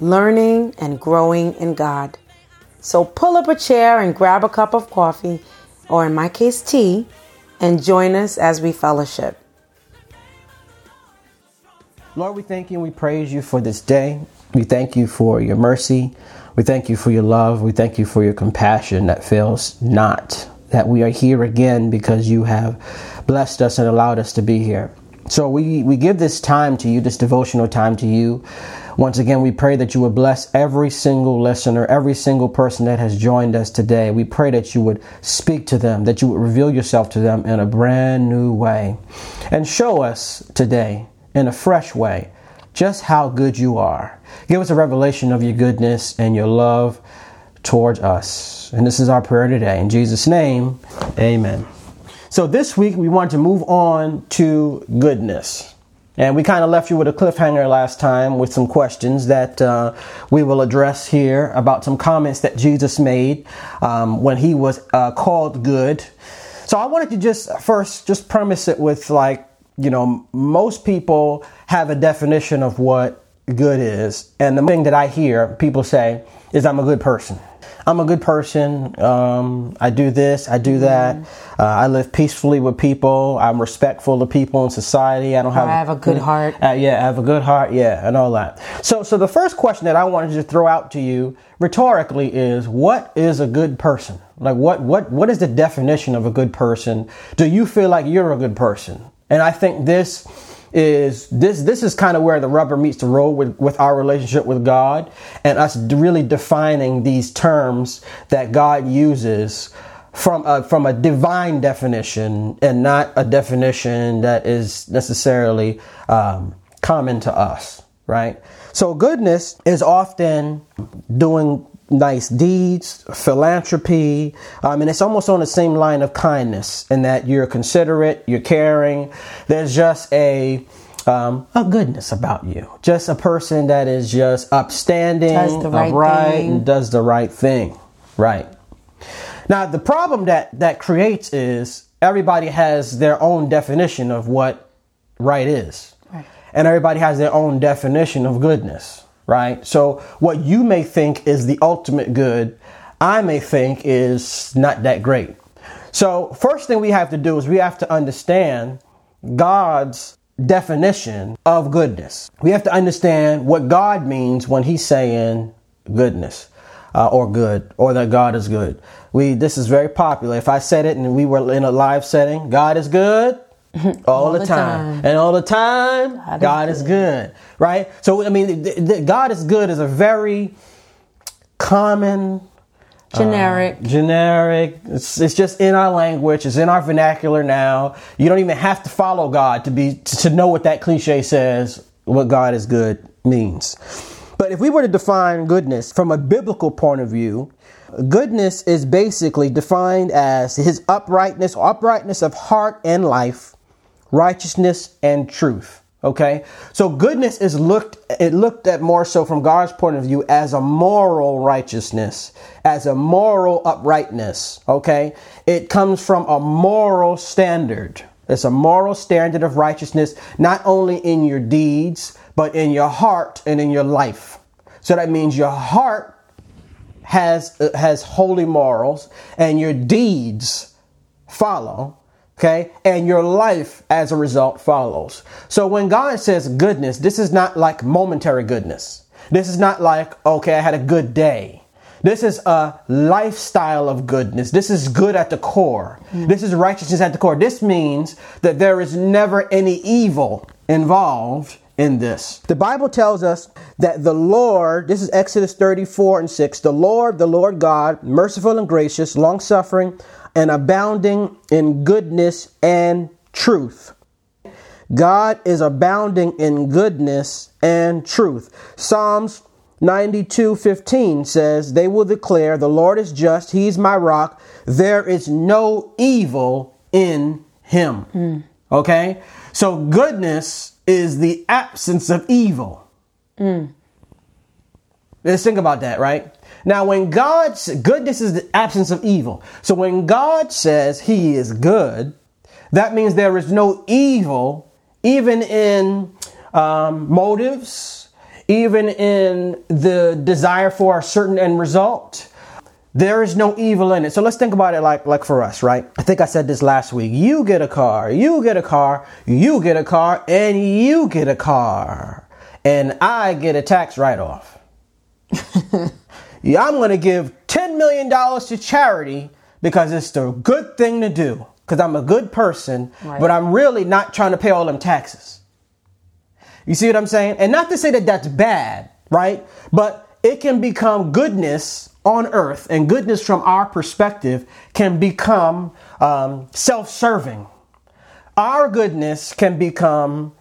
learning and growing in God. So pull up a chair and grab a cup of coffee, or in my case, tea, and join us as we fellowship. Lord, we thank you and we praise you for this day. We thank you for your mercy. We thank you for your love. We thank you for your compassion that fails not. That we are here again because you have blessed us and allowed us to be here. So we, we give this time to you, this devotional time to you. Once again, we pray that you would bless every single listener, every single person that has joined us today. We pray that you would speak to them, that you would reveal yourself to them in a brand new way. And show us today in a fresh way just how good you are. Give us a revelation of your goodness and your love towards us. And this is our prayer today. In Jesus' name, amen. So this week we want to move on to goodness. And we kind of left you with a cliffhanger last time with some questions that uh, we will address here about some comments that Jesus made um, when he was uh, called good. So I wanted to just first just premise it with like you know, most people have a definition of what good is. And the thing that I hear people say is, I'm a good person. I'm a good person. Um, I do this, I do that. Mm-hmm. Uh, I live peacefully with people. I'm respectful of people in society. I don't have. I have a good heart. Uh, yeah, I have a good heart. Yeah, and all that. So, so the first question that I wanted to throw out to you rhetorically is, what is a good person? Like, what, what, what is the definition of a good person? Do you feel like you're a good person? And I think this is this this is kind of where the rubber meets the road with, with our relationship with God and us really defining these terms that God uses from a, from a divine definition and not a definition that is necessarily um, common to us, right? So goodness is often doing nice deeds, philanthropy, um, and it's almost on the same line of kindness in that you're considerate, you're caring. There's just a um, a goodness about you, just a person that is just upstanding, right upright, thing. and does the right thing. Right. Now, the problem that that creates is everybody has their own definition of what right is, right. and everybody has their own definition of goodness right? So what you may think is the ultimate good, I may think is not that great. So first thing we have to do is we have to understand God's definition of goodness. We have to understand what God means when he's saying goodness. Uh, or good, or that God is good. We this is very popular. If I said it and we were in a live setting, God is good, all, all the, the time. time. and all the time god, god is, good. is, good. right so i mean the, the, god is good is a very common generic uh, generic it's, it's just in our language it's in our vernacular now you don't even have to follow god to be to know what that cliche says what god is good means but if we were to define goodness from a biblical point of view goodness is basically defined as his uprightness uprightness of heart and life righteousness, and truth. Okay, so goodness is looked it looked at more so from God's point of view as a moral righteousness, as a moral uprightness. Okay, it comes from a moral standard. It's a moral standard of righteousness, not only in your deeds, but in your heart and in your life. So that means your heart has uh, has holy morals, and your deeds follow Okay. And your life as a result follows. So when God says goodness, this is not like momentary goodness. This is not like, okay, I had a good day. This is a lifestyle of goodness. This is good at the core. Mm. This is righteousness at the core. This means that there is never any evil involved in this. The Bible tells us that the Lord, this is Exodus 34 and 6, the Lord, the Lord God, merciful and gracious, long suffering, and abounding in goodness and truth. God is abounding in goodness and truth. Psalms 92:15 says, "They will declare, the Lord is just, he's my rock. There is no evil in him." Hmm. Okay? So goodness is the absence of evil. Hmm. Let's think about that, right? Now, when God's goodness is the absence of evil. So when God says he is good, that means there is no evil, even in um, motives, even in the desire for a certain end result. There is no evil in it. So let's think about it like, like for us, right? I think I said this last week. You get a car, you get a car, you get a car, and you get a car. And I get a tax write off. yeah, I'm going to give $10 million to charity because it's the good thing to do. Because I'm a good person, Right. but I'm really not trying to pay all them taxes. You see what I'm saying? And not to say that that's bad, right? But it can become goodness on earth, and goodness from our perspective can become um, self serving. Our goodness can become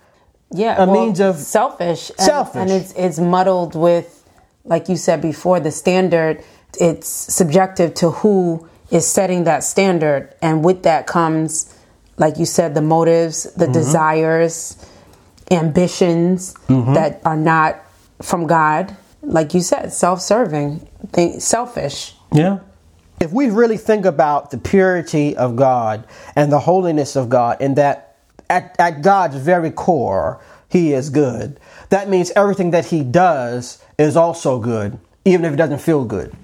yeah, a well, means of- selfish, and, Selfish. and it's it's muddled with, like you said before, the standard. It's subjective to who is setting that standard, and with that comes, like you said, the motives, the Mm-hmm. desires, ambitions Mm-hmm. that are not from God. Like you said, self-serving, think, selfish. Yeah. If we really think about the purity of God and the holiness of God, and that at, at God's very core, He is good, that means everything that He does is also good, even if it doesn't feel good.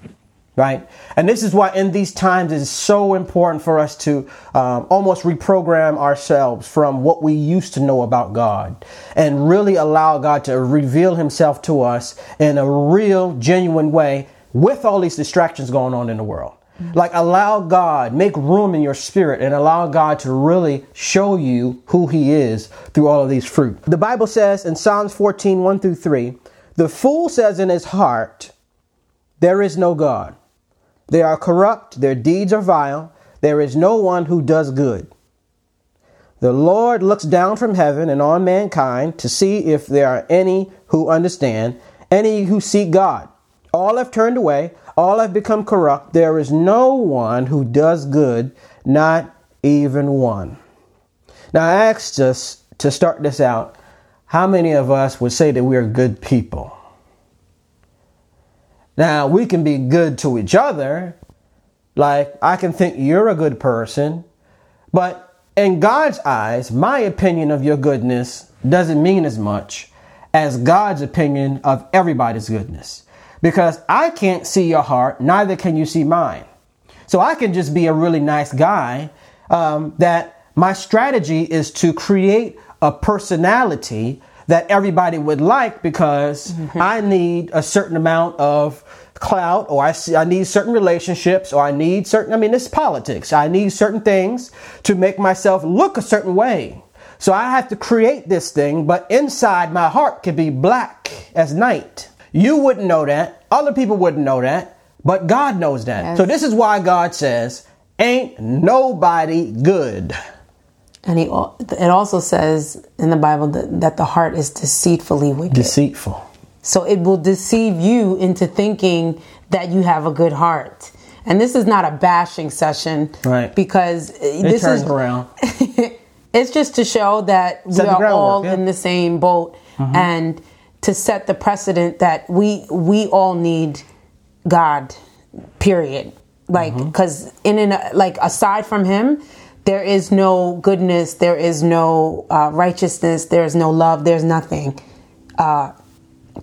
Right? And this is why in these times it is so important for us to um, almost reprogram ourselves from what we used to know about God and really allow God to reveal Himself to us in a real, genuine way with all these distractions going on in the world. Like allow God, make room in your spirit and allow God to really show you who He is through all of these fruit. The Bible says in Psalms 14, 1 through 3, the fool says in his heart, There is no God. They are corrupt, their deeds are vile, there is no one who does good. The Lord looks down from heaven and on mankind to see if there are any who understand, any who seek God. All have turned away, all have become corrupt. There is no one who does good, not even one. Now, I asked us to start this out how many of us would say that we are good people? Now, we can be good to each other. Like, I can think you're a good person, but in God's eyes, my opinion of your goodness doesn't mean as much as God's opinion of everybody's goodness. Because I can't see your heart, neither can you see mine. So I can just be a really nice guy um, that my strategy is to create a personality that everybody would like because mm-hmm. I need a certain amount of clout or I, see, I need certain relationships or I need certain, I mean, it's politics. I need certain things to make myself look a certain way. So I have to create this thing, but inside my heart can be black as night. You wouldn't know that. Other people wouldn't know that, but God knows that. Yes. So this is why God says, ain't nobody good. And he, it also says in the Bible that, that the heart is deceitfully wicked. Deceitful. So it will deceive you into thinking that you have a good heart. And this is not a bashing session, Right. Because uh, It this turns is around. it's just to show that we Set the are all yeah. Mm-hmm. in the same boat and to set the precedent that we we all need God. Period. Like Mm-hmm. because in and like aside from Him, there is no goodness, there is no uh, righteousness, there is no love, there's nothing uh,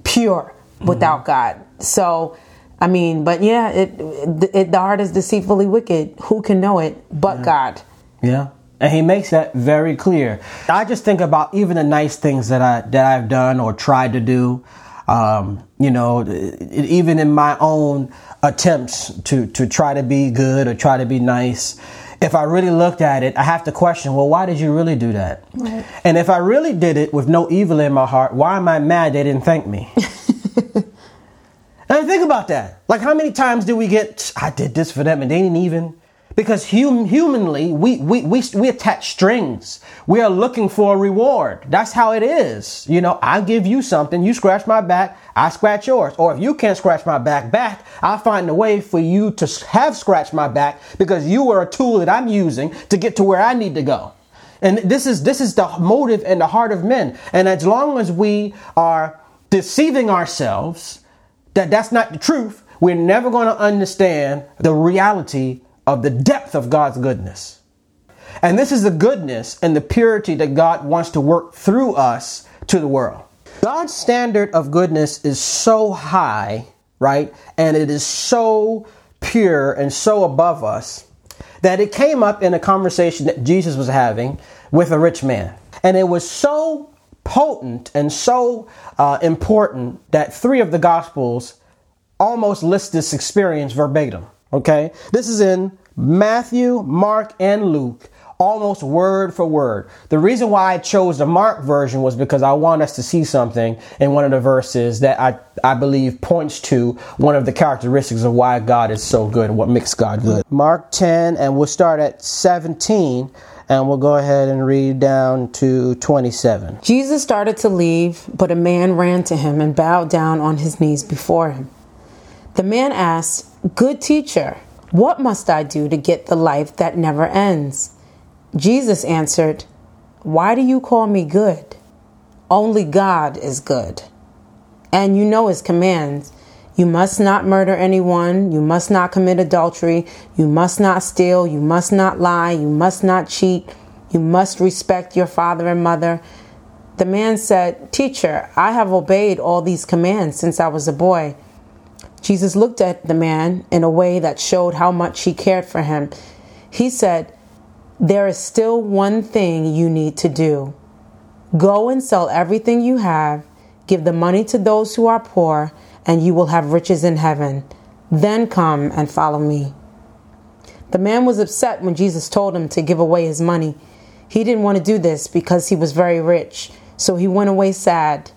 pure Mm-hmm. without God. So. I mean, but yeah, it, it the heart is deceitfully wicked. Who can know it but God? Yeah. And he makes that very clear. I just think about even the nice things that I that I've done or tried to do. Um, you know, it- even in my own attempts to to try to be good or try to be nice, if I really looked at it, I have to question, well, why did you really do that? And if I really did it with no evil in my heart, why am I mad they didn't thank me? And think about that. Like, how many times do we get, I did this for them and they didn't even, Because hum, humanly, we, we, we, we attach strings. We are looking for a reward. That's how it is. You know, I give you something, you scratch my back, I scratch yours. Or if you can't scratch my back back, I'll find a way for you to have scratched my back because you are a tool that I'm using to get to where I need to go. And this is, this is the motive and the heart of men. And as long as we are deceiving ourselves, that that's not the truth, we're never going to understand the reality of the depth of God's goodness. And this is the goodness and the purity that God wants to work through us to the world. God's standard of goodness is so high, right? And it is so pure and so above us that it came up in a conversation that Jesus was having with a rich man. And it was so potent and so uh, important that three of the Gospels almost list this experience verbatim. Okay? This is in Matthew, Mark, and Luke, almost word for word. The reason why I chose the Mark version was because I want us to see something in one of the verses that I, I believe points to one of the characteristics of why God is so good and what makes God good. Mark 10, and we'll start at 17 and we'll go ahead and read down to 27. Jesus started to leave, but a man ran to him and bowed down on his knees before him. The man asked, Good teacher, what must I do to get the life that never ends? Jesus answered, Why do you call me good? Only God is good. And you know his commands. You must not murder anyone. You must not commit adultery. You must not steal. You must not lie. You must not cheat. You must respect your father and mother. The man said, Teacher, I have obeyed all these commands since I was a boy. Jesus looked at the man in a way that showed how much he cared for him. He said, There is still one thing you need to do. Go and sell everything you have, give the money to those who are poor, and you will have riches in heaven. Then come and follow me. The man was upset when Jesus told him to give away his money. He didn't want to do this because he was very rich, so he went away sad.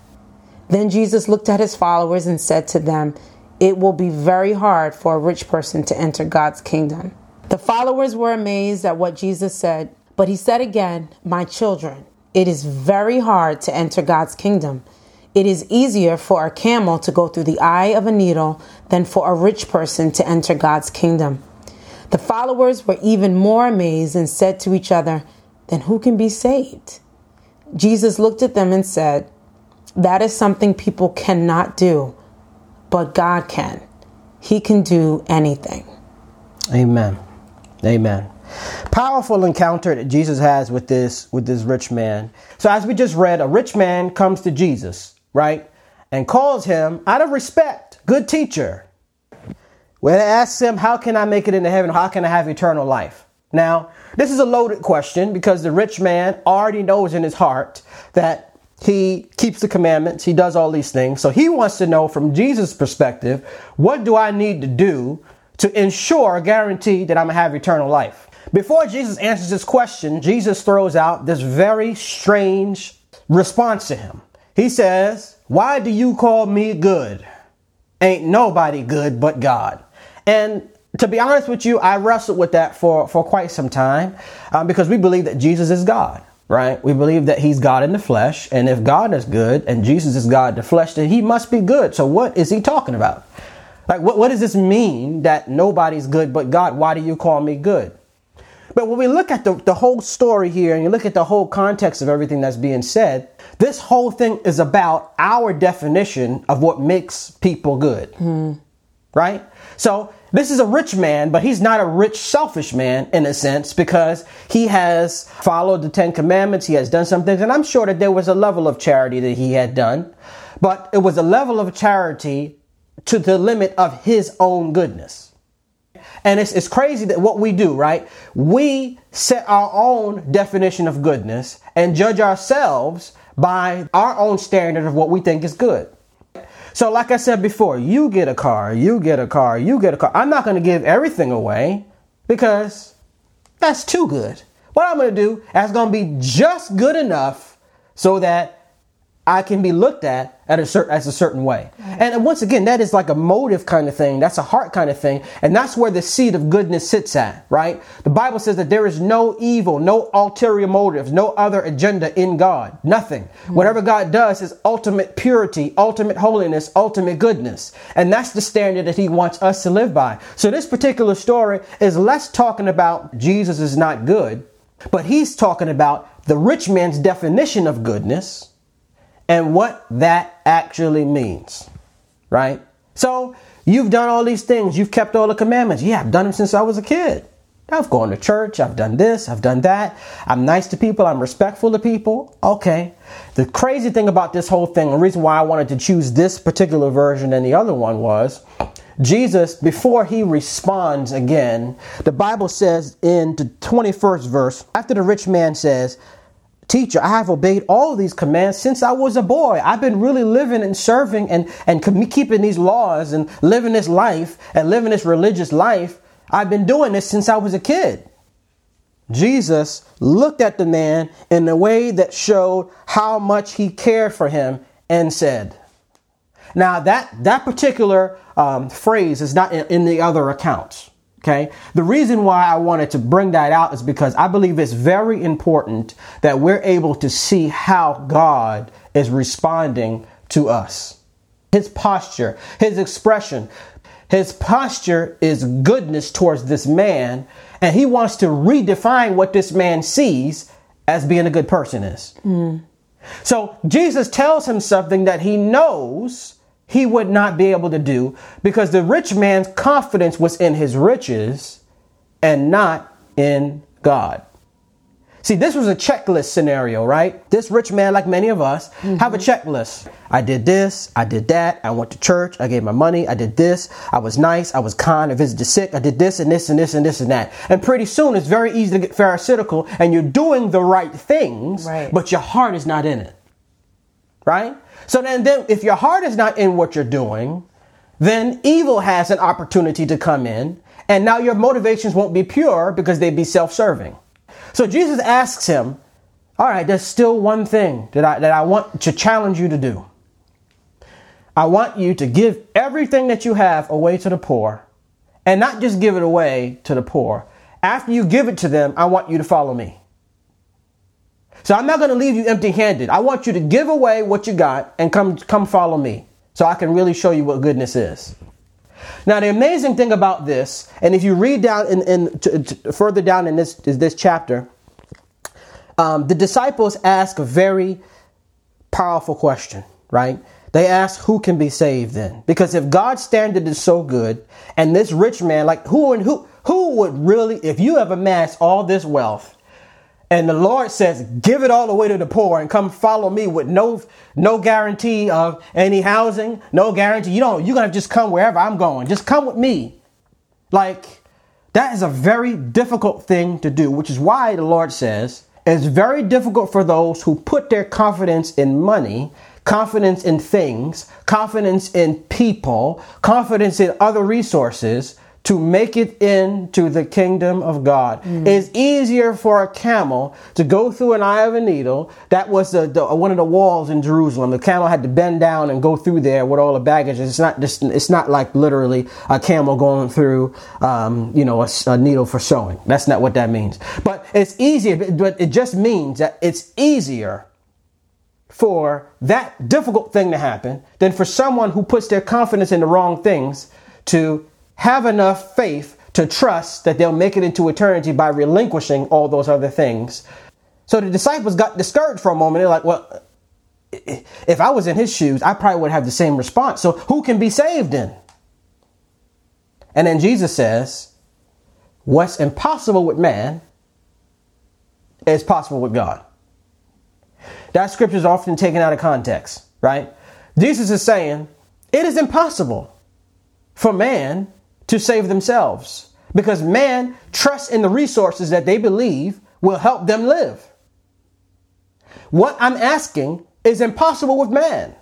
Then Jesus looked at his followers and said to them, it will be very hard for a rich person to enter God's kingdom. The followers were amazed at what Jesus said, but he said again, My children, it is very hard to enter God's kingdom. It is easier for a camel to go through the eye of a needle than for a rich person to enter God's kingdom. The followers were even more amazed and said to each other, Then who can be saved? Jesus looked at them and said, That is something people cannot do but God can. He can do anything. Amen. Amen. Powerful encounter that Jesus has with this with this rich man. So as we just read, a rich man comes to Jesus, right? And calls him out of respect, good teacher. When it asks him, How can I make it into heaven? How can I have eternal life? Now, this is a loaded question because the rich man already knows in his heart that he keeps the commandments. He does all these things. So he wants to know from Jesus' perspective, what do I need to do to ensure guarantee that I'm going to have eternal life? Before Jesus answers this question, Jesus throws out this very strange response to him. He says, Why do you call me good? Ain't nobody good but God. And to be honest with you, I wrestled with that for, for quite some time um, because we believe that Jesus is God right? We believe that he's God in the flesh. And if God is good and Jesus is God in the flesh, then he must be good. So what is he talking about? Like, what, what does this mean that nobody's good but God? Why do you call me good? But when we look at the, the whole story here and you look at the whole context of everything that's being said, this whole thing is about our definition of what makes people good. Mm. Right? So this is a rich man, but he's not a rich, selfish man in a sense because he has followed the Ten Commandments. He has done some things. And I'm sure that there was a level of charity that he had done, but it was a level of charity to the limit of his own goodness. And it's, it's crazy that what we do, right? We set our own definition of goodness and judge ourselves by our own standard of what we think is good. So, like I said before, you get a car, you get a car, you get a car. I'm not going to give everything away because that's too good. What I'm going to do is going to be just good enough so that I can be looked at at a certain as a certain way. And once again, that is like a motive kind of thing. That's a heart kind of thing. And that's where the seed of goodness sits at, right? The Bible says that there is no evil, no ulterior motives, no other agenda in God. Nothing. Mm-hmm. Whatever God does is ultimate purity, ultimate holiness, ultimate goodness. And that's the standard that he wants us to live by. So this particular story is less talking about Jesus is not good, but he's talking about the rich man's definition of goodness and what that actually means, right? So you've done all these things. You've kept all the commandments. Yeah, I've done them since I was a kid. I've gone to church. I've done this. I've done that. I'm nice to people. I'm respectful to people. Okay. The crazy thing about this whole thing, the reason why I wanted to choose this particular version and the other one was Jesus, before he responds again, the Bible says in the 21st verse, after the rich man says, Teacher, I have obeyed all these commands since I was a boy. I've been really living and serving and, and keeping these laws and living this life and living this religious life. I've been doing this since I was a kid. Jesus looked at the man in a way that showed how much he cared for him and said, Now, that, that particular um, phrase is not in, in the other accounts. Okay. The reason why I wanted to bring that out is because I believe it's very important that we're able to see how God is responding to us. His posture, his expression, his posture is goodness towards this man, and he wants to redefine what this man sees as being a good person is. Mm. So Jesus tells him something that he knows he would not be able to do because the rich man's confidence was in his riches and not in God. See, this was a checklist scenario, right? This rich man, like many of us, mm-hmm. have a checklist. I did this, I did that, I went to church, I gave my money, I did this, I was nice, I was kind, I visited the sick, I did this and this and this and this and that. And pretty soon it's very easy to get pharisaical and you're doing the right things, right. but your heart is not in it. Right? So then, then if your heart is not in what you're doing, then evil has an opportunity to come in, and now your motivations won't be pure because they'd be self-serving. So Jesus asks him, All right, there's still one thing that I, that I want to challenge you to do. I want you to give everything that you have away to the poor, and not just give it away to the poor. After you give it to them, I want you to follow me. So I'm not going to leave you empty handed. I want you to give away what you got and come, come follow me so I can really show you what goodness is. Now, the amazing thing about this, and if you read down in, in further down in this, is this chapter, um, the disciples ask a very powerful question, right? They ask, who can be saved then? Because if God's standard is so good, and this rich man, like who and who, who would really, if you have amassed all this wealth, and the Lord says, give it all away to the poor and come follow me with no, no guarantee of any housing, no guarantee. You don't, you're going to just come wherever I'm going. Just come with me. Like, that is a very difficult thing to do, which is why the Lord says it's very difficult for those who put their confidence in money, confidence in things, confidence in people, confidence in other resources to make it into the kingdom of God. Mm. It's easier for a camel to go through an eye of a needle. That was the, the, one of the walls in Jerusalem. The camel had to bend down and go through there with all the baggage. It's not just, it's not like literally a camel going through, um, you know, a, a needle for sewing. That's not what that means. But it's easier, but it just means that it's easier for that difficult thing to happen than for someone who puts their confidence in the wrong things to have enough faith to trust that they'll make it into eternity by relinquishing all those other things. So the disciples got discouraged for a moment. They're like, well, if I was in his shoes, I probably would have the same response. So who can be saved then? And then Jesus says, what's impossible with man is possible with God. That scripture is often taken out of context, right? Jesus is saying, it is impossible for man to save themselves because man trusts in the resources that they believe will help them live. What I'm asking is impossible with man.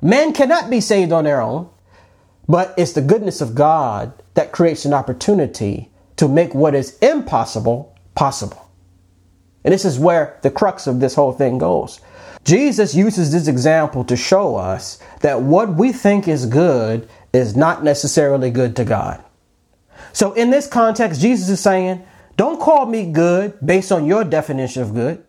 Man cannot be saved on their own, but it's the goodness of God that creates an opportunity to make what is impossible possible. And this is where the crux of this whole thing goes. Jesus uses this example to show us that what we think is good is not necessarily good to God. So, in this context, Jesus is saying, Don't call me good based on your definition of good.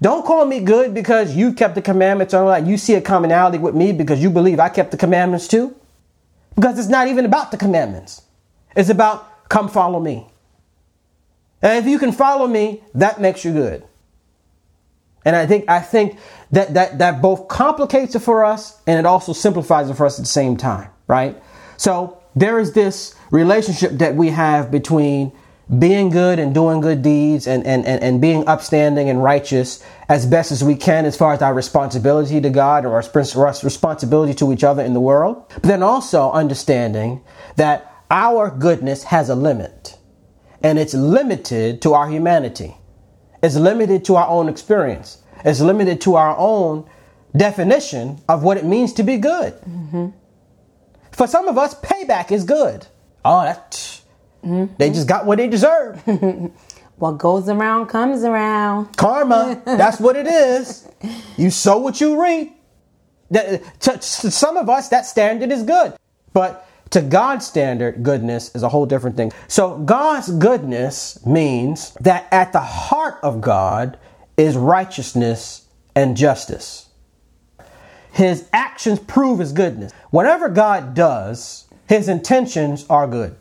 Don't call me good because you kept the commandments or like you see a commonality with me because you believe I kept the commandments too. Because it's not even about the commandments. It's about come follow me. And if you can follow me, that makes you good. And I think I think that that that both complicates it for us and it also simplifies it for us at the same time, right? So there is this relationship that we have between being good and doing good deeds and, and, and, and being upstanding and righteous as best as we can as far as our responsibility to God or our responsibility to each other in the world. But then also understanding that our goodness has a limit and it's limited to our humanity. It's limited to our own experience. It's limited to our own definition of what it means to be good. Mm-hmm. For some of us, payback is good. Oh, that Mm-hmm. They just got what they deserve. what goes around comes around. Karma. that's what it is. You sow what you reap. To, to some of us, that standard is good. But to God's standard, goodness is a whole different thing. So God's goodness means that at the heart of God is righteousness and justice. His actions prove his goodness. Whatever God does, his intentions are good.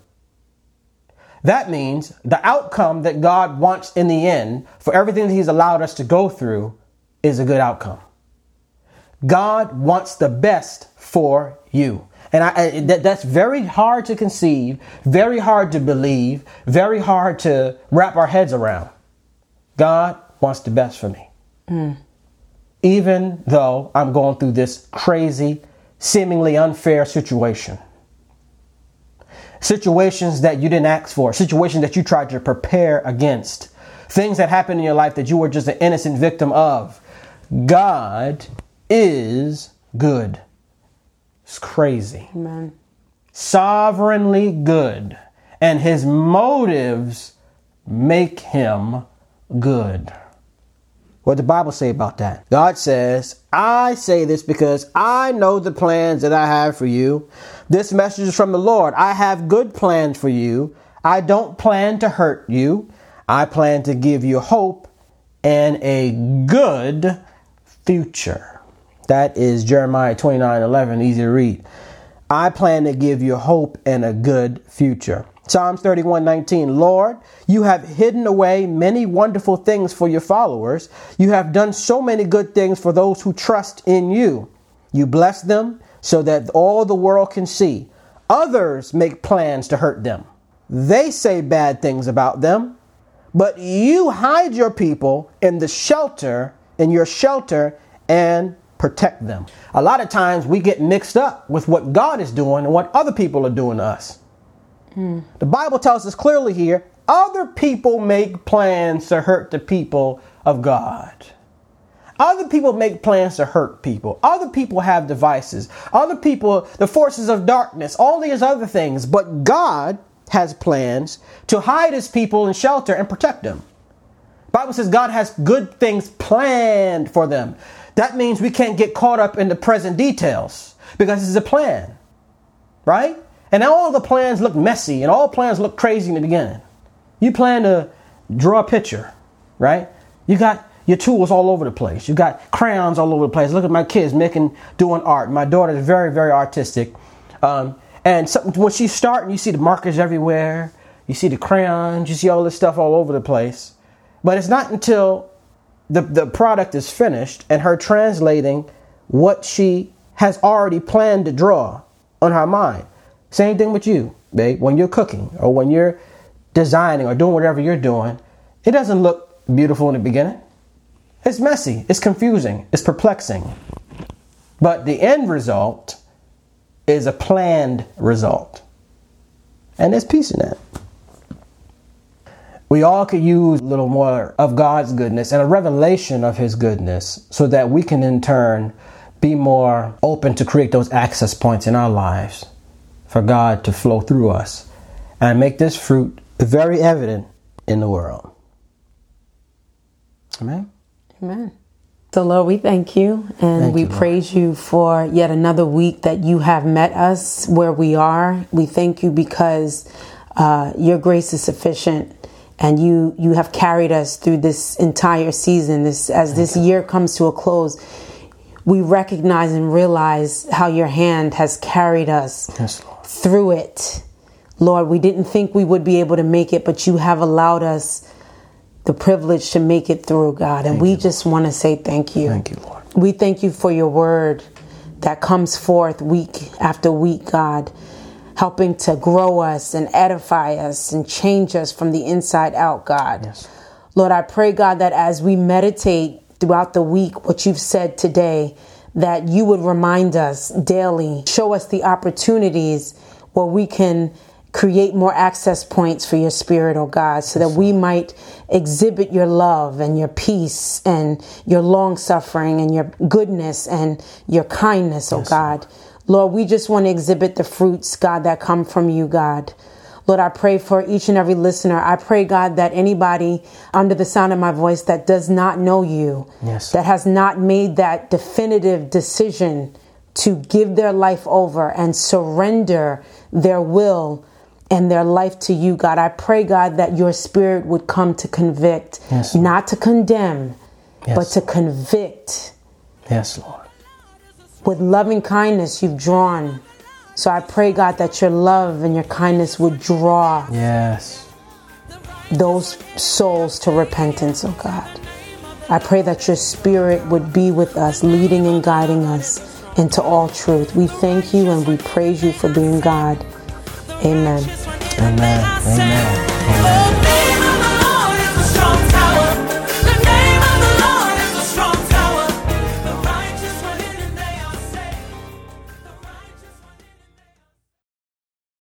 That means the outcome that God wants in the end for everything that He's allowed us to go through is a good outcome. God wants the best for you. And I, that, that's very hard to conceive, very hard to believe, very hard to wrap our heads around. God wants the best for me. Mm. Even though I'm going through this crazy, seemingly unfair situation situations that you didn't ask for, situations that you tried to prepare against, things that happened in your life that you were just an innocent victim of. God is good. It's crazy. Amen. Sovereignly good. And his motives make him good. What the Bible say about that? God says, I say this because I know the plans that I have for you. This message is from the Lord. I have good plans for you. I don't plan to hurt you. I plan to give you hope and a good future. That is Jeremiah 29 11, easy to read. I plan to give you hope and a good future. Psalms 31 19, Lord, you have hidden away many wonderful things for your followers. You have done so many good things for those who trust in you. You bless them so that all the world can see. Others make plans to hurt them. They say bad things about them, but you hide your people in the shelter, in your shelter, and protect them. A lot of times we get mixed up with what God is doing and what other people are doing to us. The Bible tells us clearly here other people make plans to hurt the people of God. Other people make plans to hurt people. Other people have devices. Other people, the forces of darkness, all these other things. But God has plans to hide his people in shelter and protect them. Bible says God has good things planned for them. That means we can't get caught up in the present details because this is a plan. Right? And all the plans look messy and all plans look crazy in the beginning. You plan to draw a picture, right? You got your tools all over the place. You got crayons all over the place. Look at my kids making, doing art. My daughter is very, very artistic. Um, and so, when she's starting, you see the markers everywhere. You see the crayons. You see all this stuff all over the place. But it's not until the, the product is finished and her translating what she has already planned to draw on her mind same thing with you, babe. When you're cooking or when you're designing or doing whatever you're doing, it doesn't look beautiful in the beginning. It's messy, it's confusing, it's perplexing. But the end result is a planned result. And there's peace in that. We all could use a little more of God's goodness and a revelation of His goodness so that we can in turn be more open to create those access points in our lives for God to flow through us and make this fruit very evident in the world. Amen. Amen. So, Lord, we thank you and Thank we you, praise you for yet another week that you have met us where we are. We thank you because uh, your grace is sufficient and you you have carried us through this entire season. This as this year comes to a close, we recognize and realize how your hand has carried us Yes, through it. Lord, we didn't think we would be able to make it, but you have allowed us the privilege to make it through, God. And we just want to say thank you. Thank you, Lord. We thank you for your word that comes forth week after week, God, helping to grow us and edify us and change us from the inside out, God. Yes. Lord, I pray, God, that as we meditate throughout the week, what you've said today, that you would remind us daily, show us the opportunities where we can create more access points for your spirit, oh God, so that we might exhibit your love and your peace and your long suffering and your goodness and your kindness, oh God. Lord, we just want to exhibit the fruits, God, that come from you, God. Lord, I pray for each and every listener. I pray, God, that anybody under the sound of my voice that does not know you, Yes. that has not made that definitive decision to give their life over and surrender their will and their life to you, God, I pray, God, that your spirit would come to convict, Yes, not to condemn, Yes. but to convict Yes, Lord. With loving kindness you've drawn. So I pray, God, that your love and your kindness would draw Yes. those souls to repentance, oh God. I pray that your spirit would be with us, leading and guiding us into all truth. We thank you and we praise you for being God. Amen. Amen. Amen. Amen.